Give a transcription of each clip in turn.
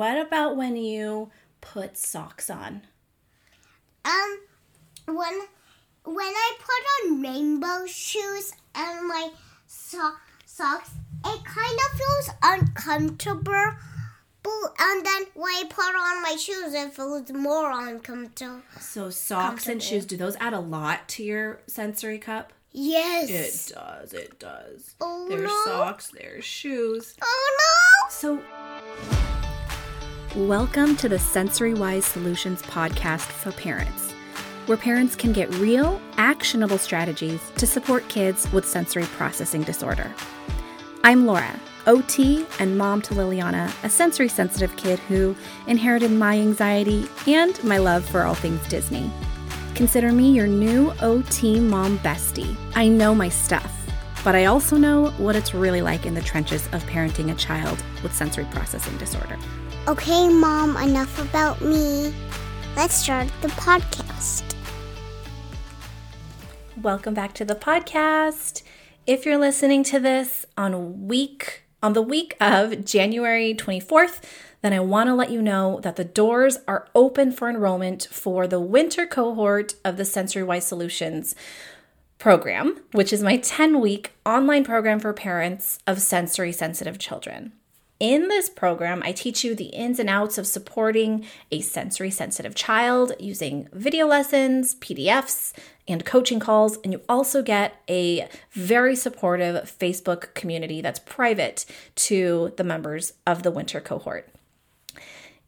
What about when you put socks on? Um, when when I put on rainbow shoes and my so- socks, it kind of feels uncomfortable. And then when I put on my shoes, it feels more uncomfortable. So socks and shoes, do those add a lot to your sensory cup? Yes. It does. It does. Oh, there's no. socks, there's shoes. Oh no! So, welcome to the Sensory Wise Solutions podcast for parents, where parents can get real, actionable strategies to support kids with sensory processing disorder. I'm Laura, OT and mom to Liliana, a sensory sensitive kid who inherited my anxiety and my love for all things Disney. Consider me your new OT mom bestie. I know my stuff, but I also know what it's really like in the trenches of parenting a child with sensory processing disorder. Okay, Mom, enough about me. Let's start the podcast. Welcome back to the podcast. If you're listening to this on week on the week of January 24th, then I want to let you know that the doors are open for enrollment for the winter cohort of the Sensory Wise Solutions program, which is my 10 week online program for parents of sensory sensitive children. In this program, I teach you the ins and outs of supporting a sensory sensitive child using video lessons, PDFs, and coaching calls. And you also get a very supportive Facebook community that's private to the members of the winter cohort.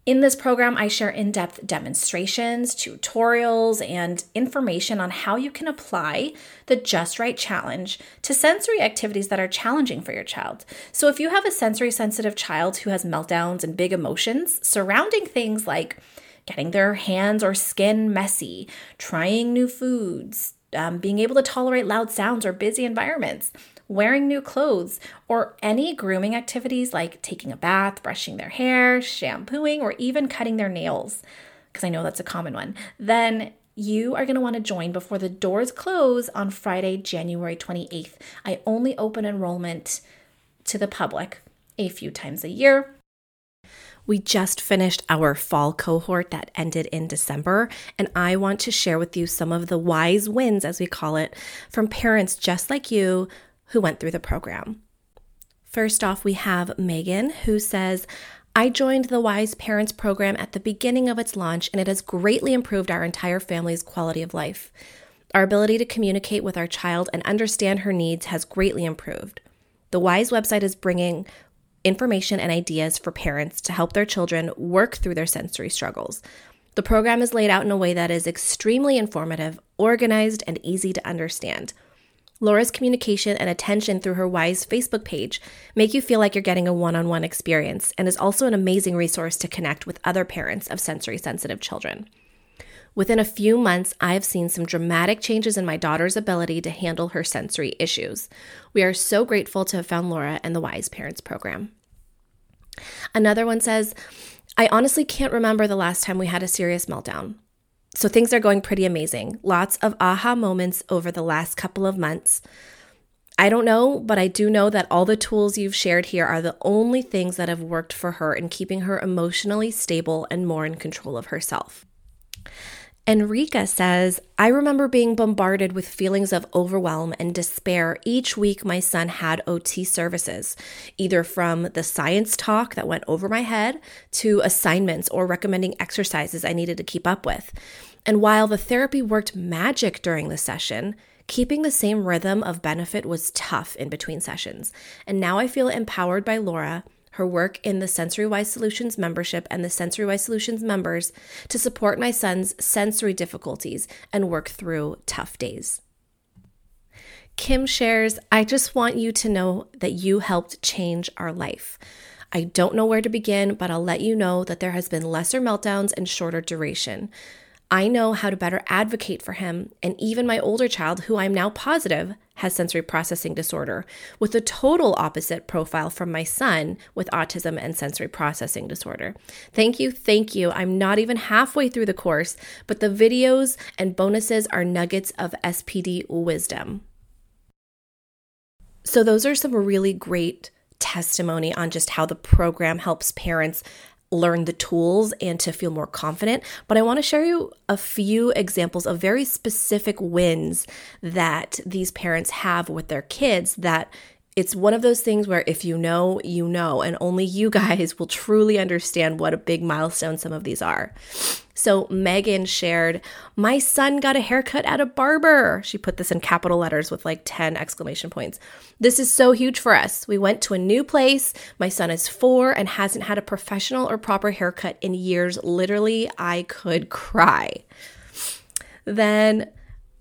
In this program, I share in depth demonstrations, tutorials, and information on how you can apply the Just Right Challenge to sensory activities that are challenging for your child. So, if you have a sensory sensitive child who has meltdowns and big emotions surrounding things like getting their hands or skin messy, trying new foods, um, being able to tolerate loud sounds or busy environments, wearing new clothes, or any grooming activities like taking a bath, brushing their hair, shampooing, or even cutting their nails, because I know that's a common one, then you are going to want to join before the doors close on Friday, January 28th. I only open enrollment to the public a few times a year. We just finished our fall cohort that ended in December, and I want to share with you some of the wise wins, as we call it, from parents just like you who went through the program. First off, we have Megan who says, I joined the Wise Parents program at the beginning of its launch, and it has greatly improved our entire family's quality of life. Our ability to communicate with our child and understand her needs has greatly improved. The Wise website is bringing information and ideas for parents to help their children work through their sensory struggles. The program is laid out in a way that is extremely informative, organized, and easy to understand. Laura's communication and attention through her Wise Facebook page make you feel like you're getting a one on one experience and is also an amazing resource to connect with other parents of sensory sensitive children. Within a few months, I have seen some dramatic changes in my daughter's ability to handle her sensory issues. We are so grateful to have found Laura and the Wise Parents program. Another one says, I honestly can't remember the last time we had a serious meltdown. So things are going pretty amazing. Lots of aha moments over the last couple of months. I don't know, but I do know that all the tools you've shared here are the only things that have worked for her in keeping her emotionally stable and more in control of herself. Enrica says, I remember being bombarded with feelings of overwhelm and despair each week my son had OT services, either from the science talk that went over my head to assignments or recommending exercises I needed to keep up with. And while the therapy worked magic during the session, keeping the same rhythm of benefit was tough in between sessions. And now I feel empowered by Laura her work in the Sensory Wise Solutions membership and the Sensory Wise Solutions members to support my son's sensory difficulties and work through tough days. Kim shares, I just want you to know that you helped change our life. I don't know where to begin, but I'll let you know that there has been lesser meltdowns and shorter duration. I know how to better advocate for him, and even my older child, who I'm now positive has sensory processing disorder, with a total opposite profile from my son with autism and sensory processing disorder. Thank you, thank you. I'm not even halfway through the course, but the videos and bonuses are nuggets of SPD wisdom. So, those are some really great testimony on just how the program helps parents learn the tools and to feel more confident. But I want to share you a few examples of very specific wins that these parents have with their kids that it's one of those things where if you know, you know, and only you guys will truly understand what a big milestone some of these are. So Megan shared, My son got a haircut at a barber. She put this in capital letters with like 10 exclamation points. This is so huge for us. We went to a new place. My son is four and hasn't had a professional or proper haircut in years. Literally, I could cry. Then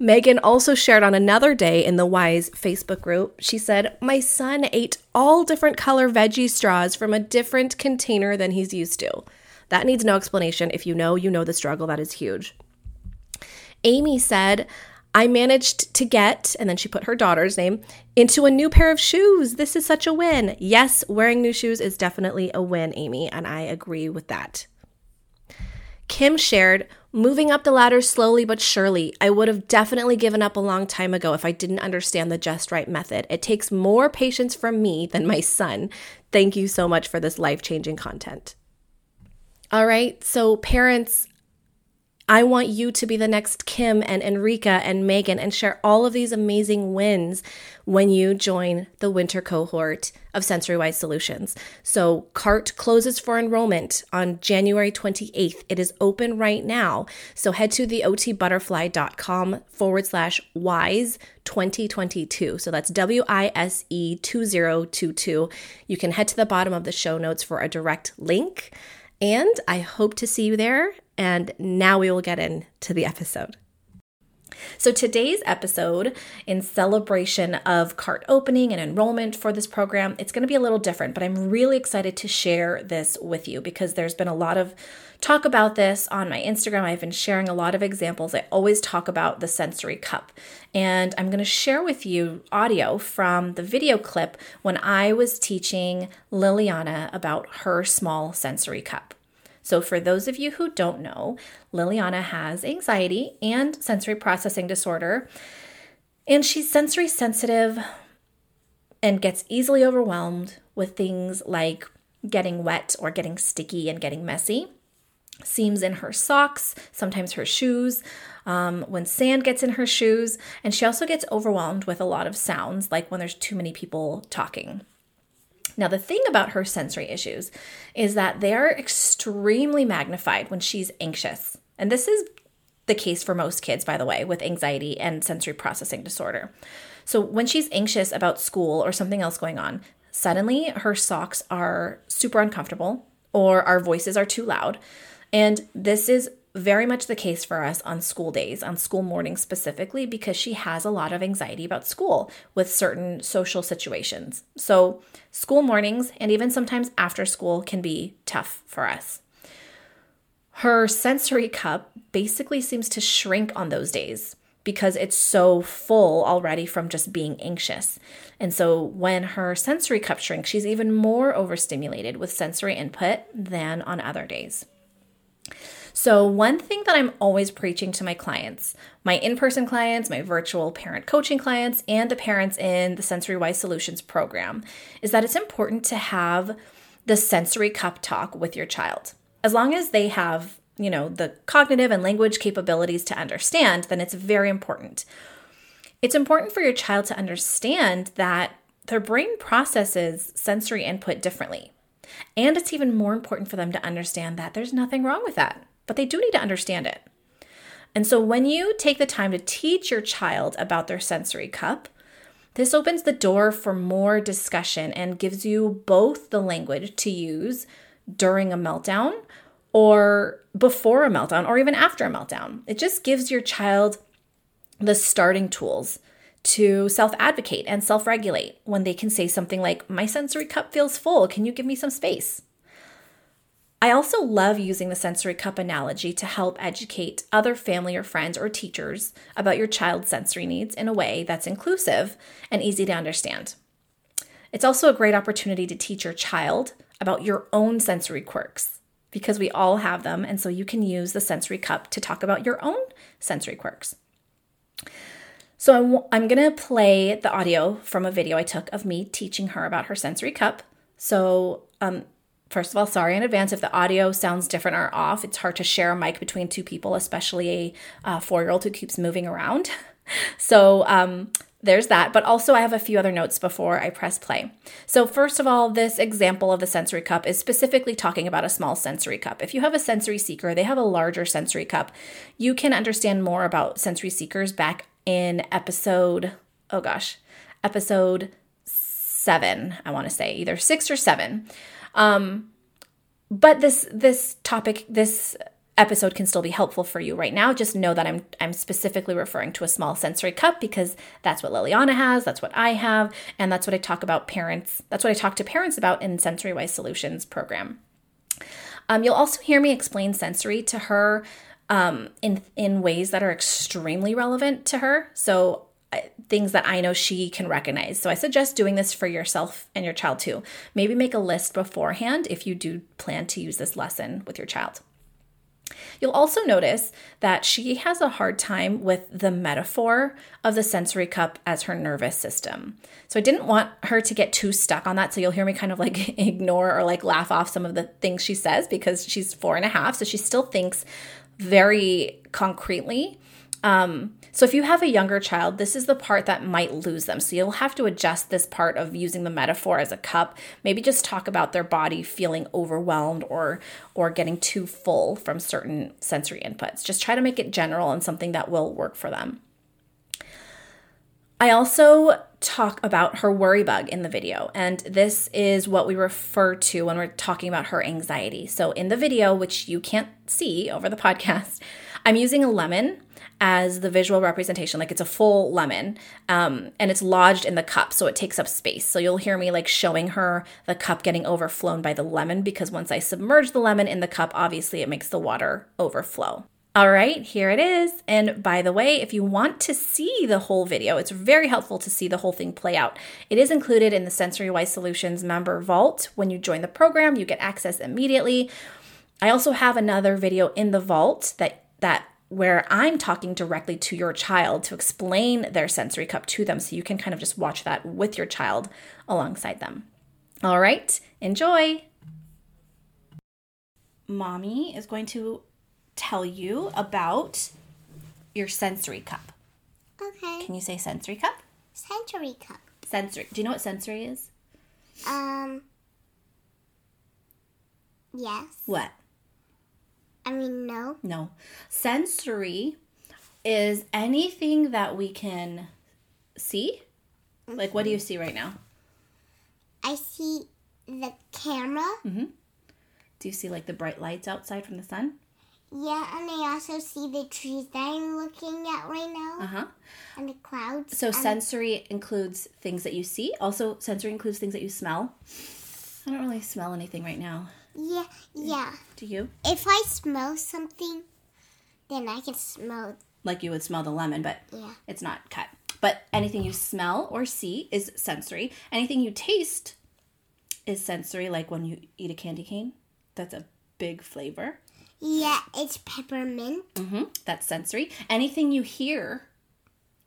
Megan also shared on another day in the Wise Facebook group. She said, My son ate all different color veggie straws from a different container than he's used to. That needs no explanation. If you know, you know the struggle. That is huge. Amy said, I managed to get, and then she put her daughter's name, into a new pair of shoes. This is such a win. Yes, wearing new shoes is definitely a win, Amy, and I agree with that. Kim shared, moving up the ladder slowly but surely. I would have definitely given up a long time ago if I didn't understand the just right method. It takes more patience from me than my son. Thank you so much for this life changing content. All right, so parents, I want you to be the next Kim and Enrica and Megan and share all of these amazing wins when you join the winter cohort of SensoryWise Solutions. So, CART closes for enrollment on January 28th. It is open right now. So, head to the otbutterfly.com forward slash wise 2022. So, that's W I S E 2022. You can head to the bottom of the show notes for a direct link. And I hope to see you there. And now we will get into the episode. So, today's episode, in celebration of cart opening and enrollment for this program, it's going to be a little different, but I'm really excited to share this with you because there's been a lot of talk about this on my Instagram. I've been sharing a lot of examples. I always talk about the sensory cup, and I'm going to share with you audio from the video clip when I was teaching Liliana about her small sensory cup. So, for those of you who don't know, Liliana has anxiety and sensory processing disorder, and she's sensory sensitive and gets easily overwhelmed with things like getting wet or getting sticky and getting messy. Seams in her socks, sometimes her shoes, um, when sand gets in her shoes, and she also gets overwhelmed with a lot of sounds, like when there's too many people talking. Now, the thing about her sensory issues is that they're extremely magnified when she's anxious. And this is the case for most kids, by the way, with anxiety and sensory processing disorder. So, when she's anxious about school or something else going on, suddenly her socks are super uncomfortable or our voices are too loud. And this is very much the case for us on school days, on school mornings specifically, because she has a lot of anxiety about school with certain social situations. So, school mornings and even sometimes after school can be tough for us. Her sensory cup basically seems to shrink on those days because it's so full already from just being anxious. And so when her sensory cup shrinks, she's even more overstimulated with sensory input than on other days. So, one thing that I'm always preaching to my clients, my in person clients, my virtual parent coaching clients, and the parents in the Sensory Wise Solutions program, is that it's important to have the sensory cup talk with your child. As long as they have, you know, the cognitive and language capabilities to understand, then it's very important. It's important for your child to understand that their brain processes sensory input differently. And it's even more important for them to understand that there's nothing wrong with that but they do need to understand it. And so when you take the time to teach your child about their sensory cup, this opens the door for more discussion and gives you both the language to use during a meltdown or before a meltdown or even after a meltdown. It just gives your child the starting tools to self advocate and self regulate when they can say something like, My sensory cup feels full. Can you give me some space? I also love using the sensory cup analogy to help educate other family or friends or teachers about your child's sensory needs in a way that's inclusive and easy to understand. It's also a great opportunity to teach your child about your own sensory quirks because we all have them, and so you can use the sensory cup to talk about your own sensory quirks. So I'm, I'm gonna play the audio from a video I took of me teaching her about her sensory cup. So um, First of all, sorry in advance if the audio sounds different or off. It's hard to share a mic between two people, especially a uh, four year old who keeps moving around. So, um, there's that. But also, I have a few other notes before I press play. So, first of all, this example of the sensory cup is specifically talking about a small sensory cup. If you have a sensory seeker, they have a larger sensory cup. You can understand more about sensory seekers back in episode, oh gosh, episode seven, I want to say, either six or seven. Um, but this this topic, this episode can still be helpful for you right now. Just know that I'm I'm specifically referring to a small sensory cup because that's what Liliana has, that's what I have, and that's what I talk about parents. That's what I talk to parents about in Sensory Wise Solutions program. Um, you'll also hear me explain sensory to her um, in in ways that are extremely relevant to her. So Uh, things that I know she can recognize. So I suggest doing this for yourself and your child too. Maybe make a list beforehand if you do plan to use this lesson with your child. You'll also notice that she has a hard time with the metaphor of the sensory cup as her nervous system. So I didn't want her to get too stuck on that. So you'll hear me kind of like ignore or like laugh off some of the things she says because she's four and a half. So she still thinks very concretely um, so if you have a younger child, this is the part that might lose them. So you'll have to adjust this part of using the metaphor as a cup. Maybe just talk about their body feeling overwhelmed or or getting too full from certain sensory inputs. Just try to make it general and something that will work for them. I also talk about her worry bug in the video, and this is what we refer to when we're talking about her anxiety. So, in the video, which you can't see over the podcast, I'm using a lemon as the visual representation like it's a full lemon um, and it's lodged in the cup so it takes up space so you'll hear me like showing her the cup getting overflown by the lemon because once i submerge the lemon in the cup obviously it makes the water overflow all right, here it is. And by the way, if you want to see the whole video, it's very helpful to see the whole thing play out. It is included in the Sensory Wise Solutions member vault. When you join the program, you get access immediately. I also have another video in the vault that that where I'm talking directly to your child to explain their sensory cup to them so you can kind of just watch that with your child alongside them. All right, enjoy. Mommy is going to tell you about your sensory cup. Okay. Can you say sensory cup? Sensory cup. Sensory. Do you know what sensory is? Um. Yes. What? I mean, no. No. Sensory is anything that we can see. Like, what do you see right now? I see the camera. Mm-hmm. Do you see like the bright lights outside from the sun? Yeah, and I also see the trees that I'm looking at right now. Uh huh. And the clouds. So sensory includes things that you see. Also, sensory includes things that you smell. I don't really smell anything right now. Yeah, yeah. Do you? If I smell something, then I can smell. Like you would smell the lemon, but Yeah. it's not cut. But anything you smell or see is sensory. Anything you taste is sensory, like when you eat a candy cane. That's a big flavor. Yeah, it's peppermint. hmm That's sensory. Anything you hear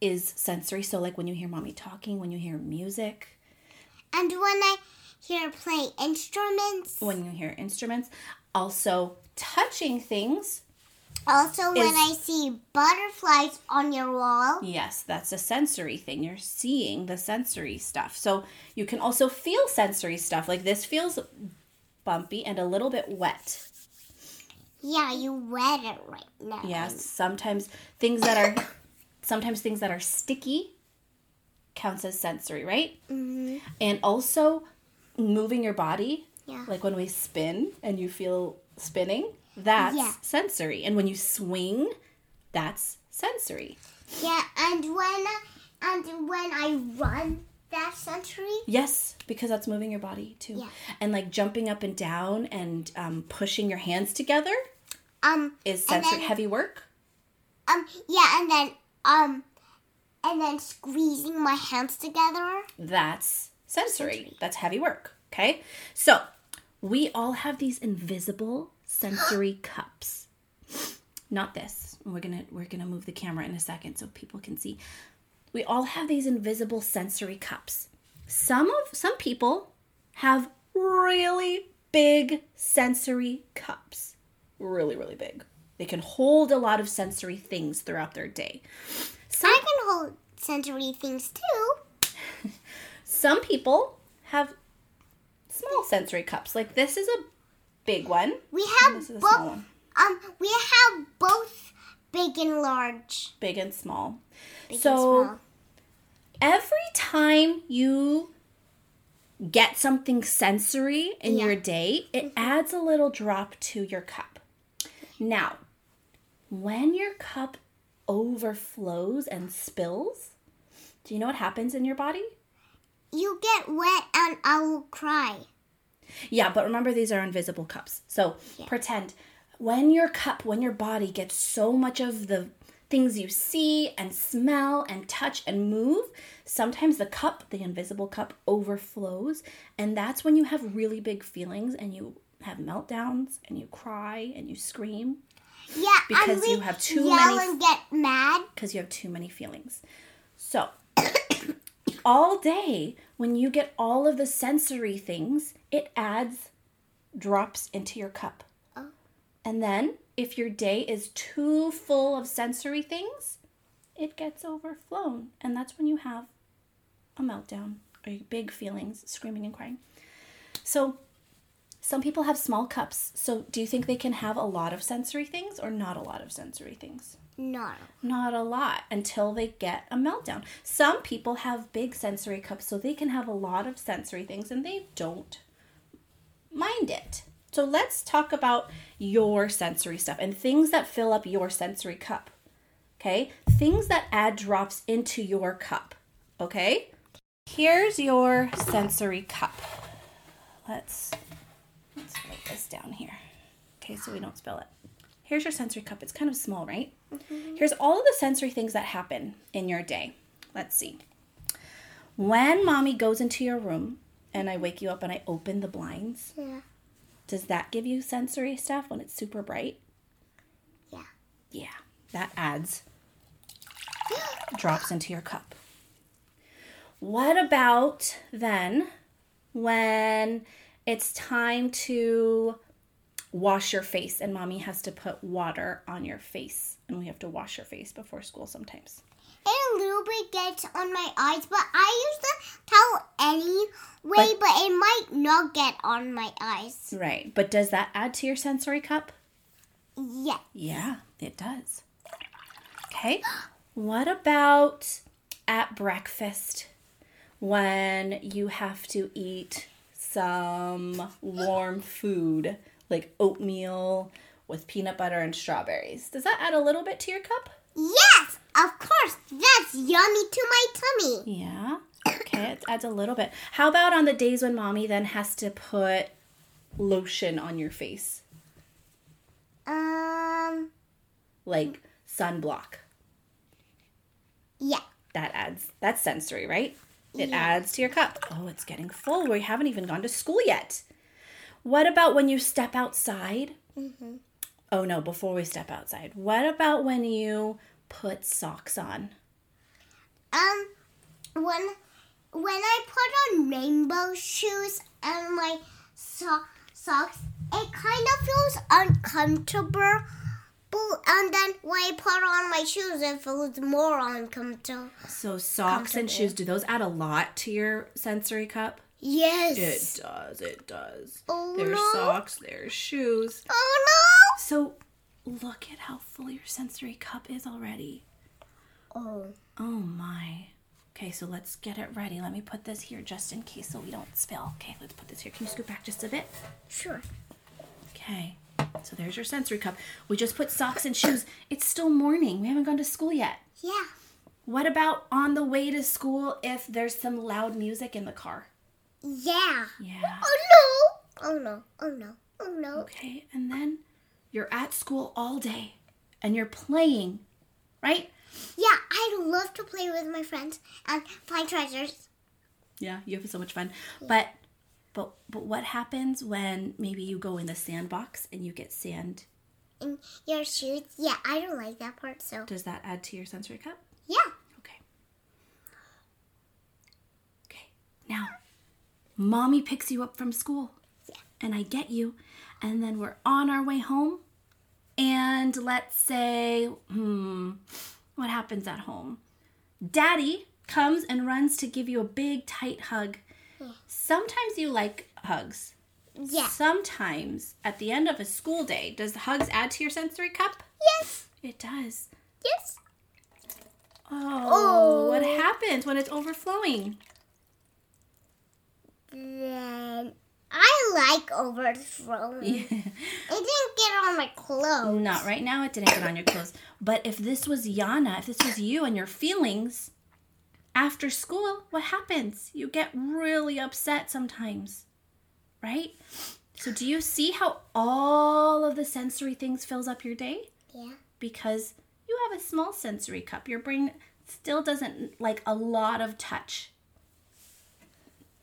is sensory. So, like when you hear mommy talking, when you hear music, And when I hear play instruments, when you hear instruments, also touching things. also when I see butterflies on your wall. Yes, that's a sensory thing. You're seeing the sensory stuff. So, you can also feel sensory stuff. Like this feels bumpy and a little bit wet. Yeah, you wet it right now. Yes, sometimes things that are sometimes things that are sticky counts as sensory, right? hmm And also moving your body, Yeah. like when we spin and you feel spinning, that's Yeah. sensory. And when you swing, that's sensory. Yeah, and when and when I run, that's sensory. Yes, because that's moving your body too. Yeah. And like jumping up and down and um, pushing your hands together Um, is sensory then- heavy work. um, yeah, and then um, and then squeezing my hands together. That's. Sensory. That's heavy work. Okay. So we all have these invisible sensory cups. Not this. We're gonna we're gonna move the camera in a second so people can see. We all have these invisible sensory cups. Some of some people have really big sensory cups. Really, really big. They can hold a lot of sensory things throughout their day. Some, I can hold sensory things too. Some people have small sensory cups. Like this is a big one. We have both. Um, we have both big and large. Big and small. Big so and small. every time you get something sensory in Yeah. your day, it adds a little drop to your cup. Now, when your cup overflows and spills, do you know what happens in your body? You get wet and I will cry. Yeah, but remember these are invisible cups. So pretend when your cup, when your body gets so much of the things you see and smell and touch and move, sometimes the cup, the invisible cup, overflows. And that's when you have really big feelings and you have meltdowns and you cry and you scream Yeah, Because we you have too yell many- and get mad. because you have too many feelings. So, all day, when you get all of the sensory things, it adds drops into your cup. Oh. And then, if your day is too full of sensory things, it gets overflown. And that's when you have a meltdown or big feelings, screaming and crying. So, some people have small cups. So, do you think they can have a lot of sensory things or not a lot of sensory things? No. Not a lot until they get a meltdown. Some people have big sensory cups, so they can have a lot of sensory things and they don't mind it. So let's talk about your sensory stuff and things that fill up your sensory cup. Okay? Things that add drops into your cup. Okay? Here's your sensory cup. Let's let's write this down here. Okay, so we don't spill it. Here's your sensory cup. It's kind of small, right? Mm-hmm. Here's all of the sensory things that happen in your day. Let's see. When mommy goes into your room and I wake you up and I open the blinds, Yeah. does that give you sensory stuff when it's super bright? Yeah. Yeah, that adds drops into your cup. What about then when it's time to wash your face and mommy has to put water on your face and we have to wash your face before school sometimes? it a little bit gets on my eyes, but I use the towel anyway, but, it might not get on my eyes. Right, but does that add to your sensory cup? Yeah. Yeah, it does. Okay. What about at breakfast when you have to eat some warm food like oatmeal with peanut butter and strawberries? Does that add a little bit to your cup? Yes, of course. That's yummy to my tummy. Yeah. Okay, it adds a little bit. How about on the days when mommy then has to put lotion on your face? Um, Like sunblock. yeah. that adds that's sensory right it Yeah. adds to your cup oh it's getting full we haven't even gone to school yet what about when you step outside Mm-hmm. oh no before we step outside what about when you put socks on Um, when when I put on rainbow shoes and my so- socks, it kind of feels uncomfortable. And then when I put on my shoes, it feels more uncomfortable. so socks and shoes do those add a lot to your sensory cup Yes. it does it does Oh, there's no. socks there's shoes Oh no. so look at how full your sensory cup is already! Oh. Oh my. Okay, so let's get it ready. Let me put this here just in case so we don't spill. Okay, let's put this here. Can you scoot back just a bit? Sure. Okay. So there's your sensory cup. We just put socks and shoes. It's still morning. We haven't gone to school yet. Yeah. What about on the way to school if there's some loud music in the car? Yeah. Yeah. Oh no! Oh no! Oh no! Oh no! Okay, and then you're at school all day and you're playing, right? Yeah, I love to play with my friends and find treasures. Yeah, you have so much fun. But but but what happens when maybe you go in the sandbox and you get sand? in your shoes. Yeah, I don't like that part. So Does that add to your sensory cup? yeah, Okay. Okay. Now, mommy picks you up from school. Yeah. and I get you, and then we're on our way home, and let's say, hmm, what happens at home? Daddy comes and runs to give you a big, tight hug. Sometimes you like hugs. Yeah. Sometimes at the end of a school day, does the hugs add to your sensory cup? Yes. It does. Yes. Oh, what Oh. happens when it's overflowing? Then I like overthrowing. Yeah. It didn't get on my clothes. Not right now, it didn't get on your clothes. But if this was Yana, if this was you and your feelings after school, what happens? You get really upset sometimes, right? So, do you see how all of the sensory things fills up your day? Yeah. Because you have a small sensory cup. Your brain still doesn't like a lot of touch.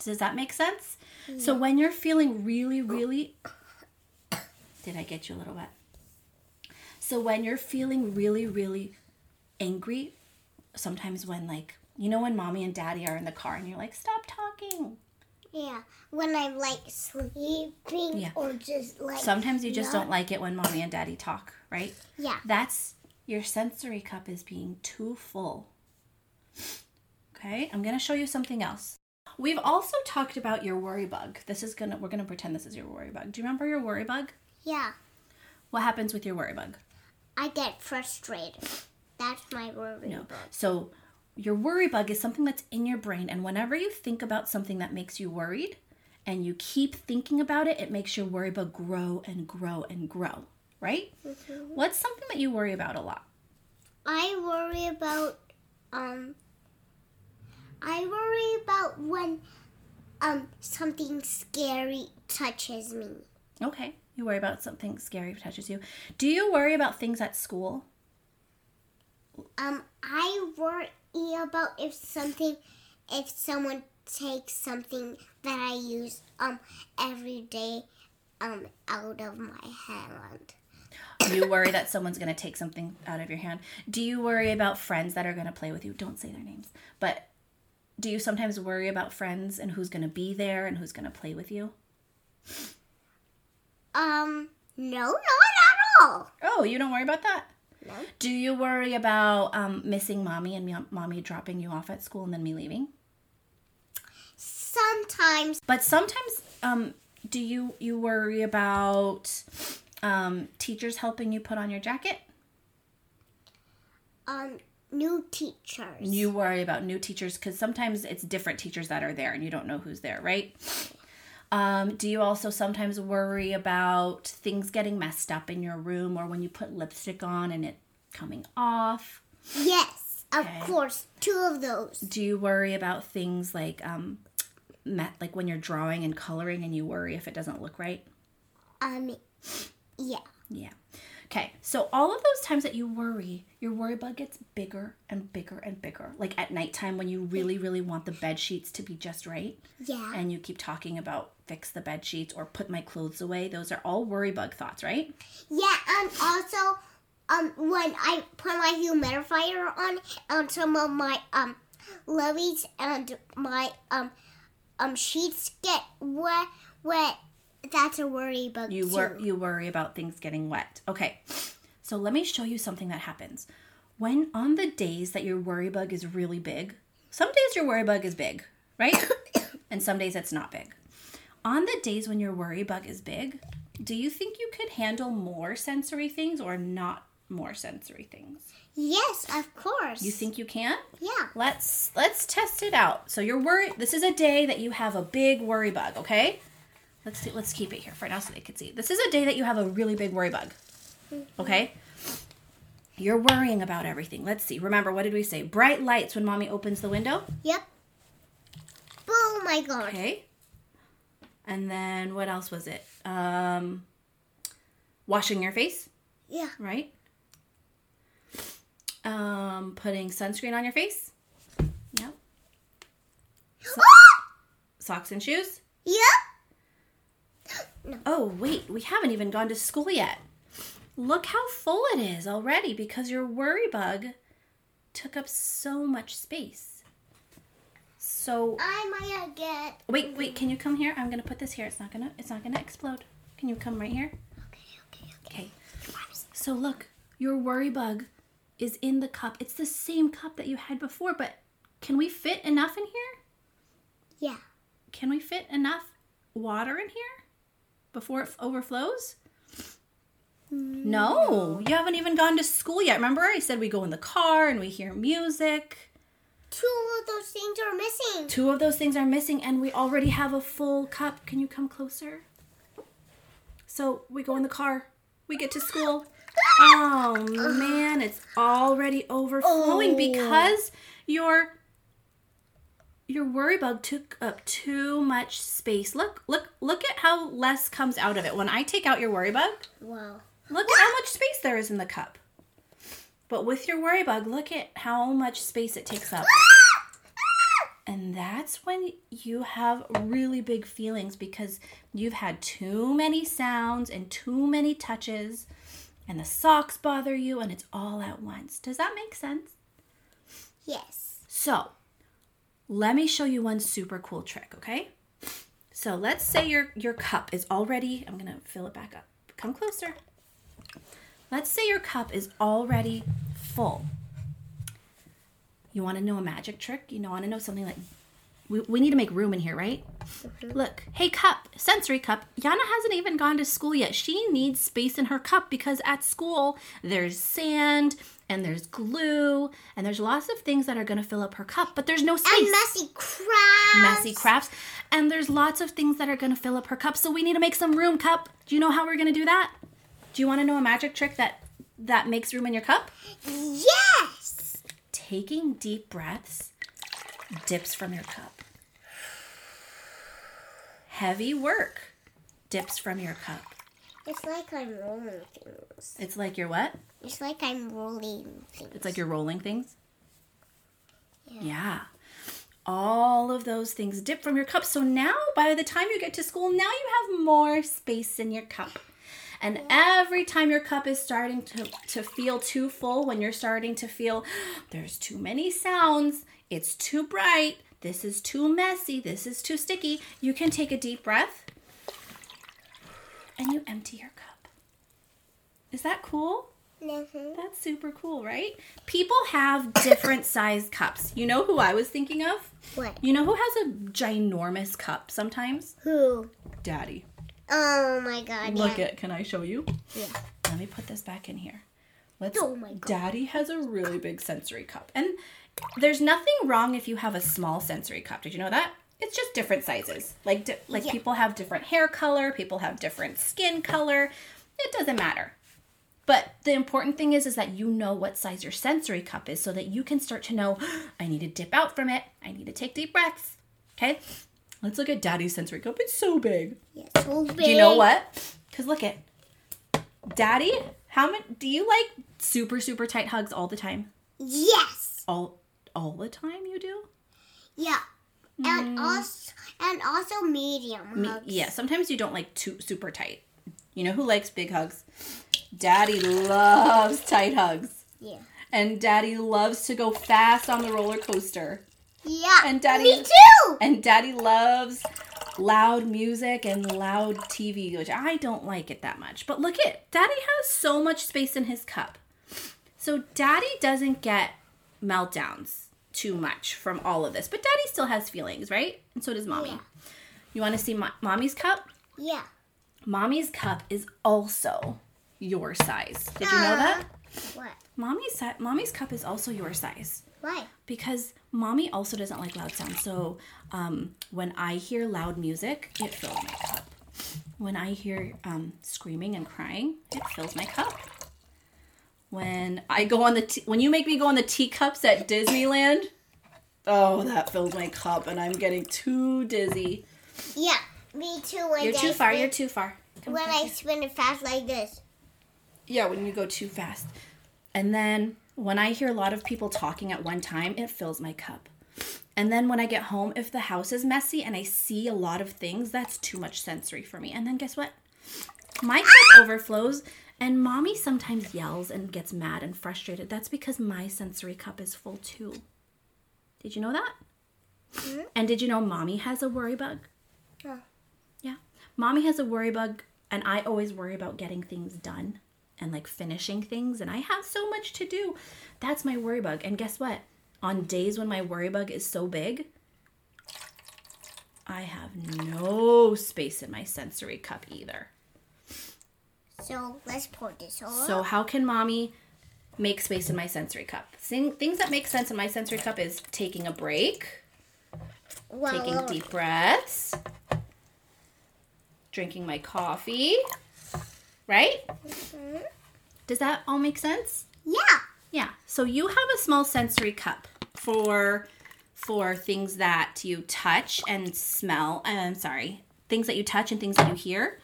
Does that make sense? So when you're feeling really, really. Did I get you a little wet? So when you're feeling really, really angry, sometimes when, like, you know, when mommy and daddy are in the car and you're like, stop talking. Yeah. When I'm like sleeping Yeah. or just like. Sometimes you just not- don't like it when mommy and daddy talk, right? Yeah. That's your sensory cup is being too full. Okay, I'm gonna show you something else. We've also talked about your worry bug. This is gonna we're gonna pretend this is your worry bug. Do you remember your worry bug? Yeah. What happens with your worry bug? I get frustrated. That's my worry. No. bug. So your worry bug is something that's in your brain, and whenever you think about something that makes you worried, and you keep thinking about it, it makes your worry bug grow and grow and grow. Right? Mm-hmm. What's something that you worry about a lot? I worry about um. I worry about when um something scary touches me. Okay. You worry about something scary touches you. Do you worry about things at school? Um, I worry about if something, if someone takes something that I use um every day um out of my hand. You worry that someone's going to take something out of your hand. Do you worry about friends that are going to play with you? Don't say their names. But do you sometimes worry about friends and who's going to be there and who's going to play with you? Um, no, not at all. Oh, you don't worry about that? No. Do you worry about um, missing mommy and me- mommy dropping you off at school and then me leaving? Sometimes, But sometimes, um, do you you worry about um, teachers helping you put on your jacket? um, new teachers. You worry about new teachers because sometimes it's different teachers that are there and you don't know who's there, right? Um, do you also sometimes worry about things getting messed up in your room or when you put lipstick on and it coming off? Yes, of Okay. course, two of those. Do you worry about things like um, met, like when you're drawing and coloring and you worry if it doesn't look right? Um, yeah. Yeah. Okay, so all of those times that you worry, your worry bug gets bigger and bigger and bigger. Like at nighttime when you really, really want the bed sheets to be just right, Yeah. and you keep talking about fix the bed sheets or put my clothes away. Those are all worry bug thoughts, right? Yeah, and also, um, when I put my humidifier on, on some of my um, lovies and my um, um sheets get wet, wet. That's a worry bug You wor- you worry about things getting wet. Okay. So let me show you something that happens. When on the days that your worry bug is really big, some days your worry bug is big, right? and some days it's not big. On the days when your worry bug is big, do you think you could handle more sensory things or not more sensory things? Yes, of course. You think you can? Yeah. Let's let's test it out. So you're worried. This is a day that you have a big worry bug. Okay. Let's see, let's keep it here for now so they can see. This is a day that you have a really big worry bug. Okay. You're worrying about everything. Let's see. Remember, what did we say? Bright lights when mommy opens the window. Yep. Oh my god. Okay. And then what else was it? Um, washing your face, Yeah. right? Um, putting sunscreen on your face. Yep. Socks and shoes. yep. Oh, wait, we haven't even gone to school yet. Look how full it is already because your worry bug took up so much space. So I might get. wait, wait, can you come here? I'm gonna put this here. It's not gonna it's not gonna explode. Can you come right here? Okay, okay, Okay. okay. So look, your worry bug is in the cup. It's the same cup that you had before, but can we fit enough in here? Yeah. Can we fit enough water in here before it f- overflows? Mm, no, you haven't even gone to school yet. Remember, I said we go in the car and we hear music. Two of those things are missing. Two of those things are missing, and we already have a full cup. Can you come closer? So we go in the car, we get to school. Oh man, it's already overflowing Oh. because your your worry bug took up too much space. Look, look, look at how less comes out of it. When I take out your worry bug, Wow. look at how much space there is in the cup. But with your worry bug, look at how much space it takes up. And that's when you have really big feelings because you've had too many sounds and too many touches, and the socks bother you, and it's all at once. Does that make sense? Yes. So, let me show you one super cool trick, okay? So, let's say your your cup is already I'm to fill it back up. Come closer. Let's say your cup is already full. You want to know a magic trick? You know, want to know something like we, we need to make room in here, right? Look, hey, cup, sensory cup. Yana hasn't even gone to school yet. She needs space in her cup because at school there's sand and there's glue and there's lots of things that are going to fill up her cup, but there's no space. And messy crabs. Messy crafts. And there's lots of things that are going to fill up her cup. So we need to make some room, cup. Do you know how we're going to do that? Do you want to know a magic trick that that makes room in your cup? Yes. Taking deep breaths dips from your cup. Heavy work dips from your cup. It's like I'm rolling things. It's like you're what? It's like I'm rolling things. It's like you're rolling things. Yeah. All of those things dip from your cup. So now, by the time you get to school, now you have more space in your cup. And every time your cup is starting to, to feel too full, when you're starting to feel there's too many sounds, it's too bright, this is too messy, this is too sticky, you can take a deep breath and you empty your cup. Is that cool? Mhm. That's super cool, right? People have different size cups. You know who I was thinking of? What? You know who has a ginormous cup sometimes? Who? Daddy. Oh my god. Look yeah. at, can I show you? Yeah. Let me put this back in here. Let's Oh my God. Daddy has a really big sensory cup. And there's nothing wrong if you have a small sensory cup. Did you know that? It's just different sizes. Like di- like Yeah. people have different hair color, people have different skin color. It doesn't matter. But the important thing is is that you know what size your sensory cup is so that you can start to know I need to dip out from it. I need to take deep breaths. Okay? Let's look at Daddy's sensory cup. It's so big. Yeah, so big. Do you know what? Because look at Daddy. How many? Do you like super super tight hugs all the time? Yes. All all the time you do? Yeah. And also and also medium Mm. Me- hugs. yeah. Sometimes you don't like too super tight. You know who likes big hugs? Daddy loves tight hugs, Yeah. and Daddy loves to go fast on the roller coaster. Yeah. And Daddy- Me too. And Daddy loves loud music and loud TV, which I don't like it that much. But look at Daddy has so much space in his cup. So Daddy doesn't get meltdowns too much from all of this. But Daddy still has feelings, right? And so does Mommy. Yeah. You want to see Mo- Mommy's cup? Yeah. Mommy's cup is also your size. Did you know that? What? Mommy's si- Mommy's cup is also your size Why? because mommy also doesn't like loud sounds. So um, when I hear loud music, it fills my cup. When I hear um, screaming and crying, it fills my cup. When I go on the t- when you make me go on the teacups at Disneyland, oh that fills my cup, and I'm getting too dizzy. Yeah. Me too. When You're I too far. spin- You're too far. Come when I here. spin it fast like this. Yeah, when you go too fast. And then when I hear a lot of people talking at one time, it fills my cup. And then when I get home, if the house is messy and I see a lot of things, that's too much sensory for me. And then guess what? My cup overflows, and mommy sometimes yells and gets mad and frustrated. That's because my sensory cup is full too. Did you know that? And did you know mommy has a worry bug? Yeah. Yeah. Mommy has a worry bug, and I always worry about getting things done and like finishing things, and I have so much to do. That's my worry bug. And guess what? On days when my worry bug is so big, I have no space in my sensory cup either. So let's pour this all. So, how can mommy make space in my sensory cup? Thing- Things that make sense in my sensory cup is taking a break, well, taking deep breaths, drinking my coffee, right? Mm-hmm. Does that all make sense? Yeah. Yeah. So you have a small sensory cup for for things that you touch and smell. I'm sorry, things that you touch and things that you hear.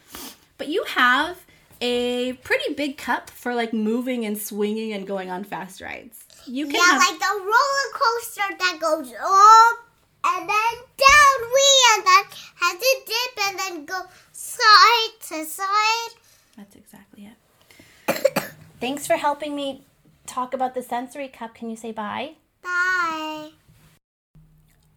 But you have a pretty big cup for like moving and swinging and going on fast rides. You can Yeah, have like the roller coaster that goes up and then down, we and then has a dip and then go side to side. That's exactly it. Thanks for helping me talk about the sensory cup. Can you say bye? Bye.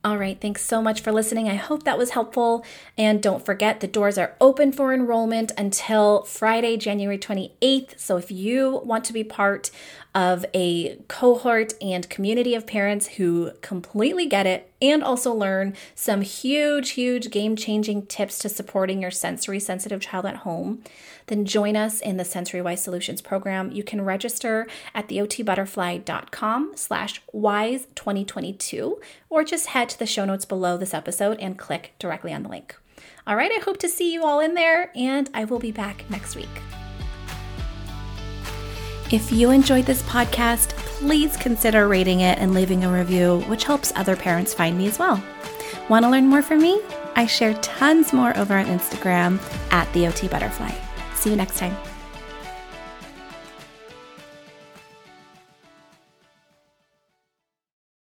All right, thanks so much for listening. I hope that was helpful. And don't forget, the doors are open for enrollment until Friday, January 28th. So if you want to be part of a cohort and community of parents who completely get it and also learn some huge, huge game changing tips to supporting your sensory sensitive child at home, then join us in the Sensory Wise Solutions program. You can register at theotbutterfly.com slash wise 2022 or just head to the show notes below this episode and click directly on the link. All right, I hope to see you all in there and I will be back next week. If you enjoyed this podcast, please consider rating it and leaving a review, which helps other parents find me as well. Want to learn more from me? I share tons more over on Instagram at the OT Butterfly. See you next time.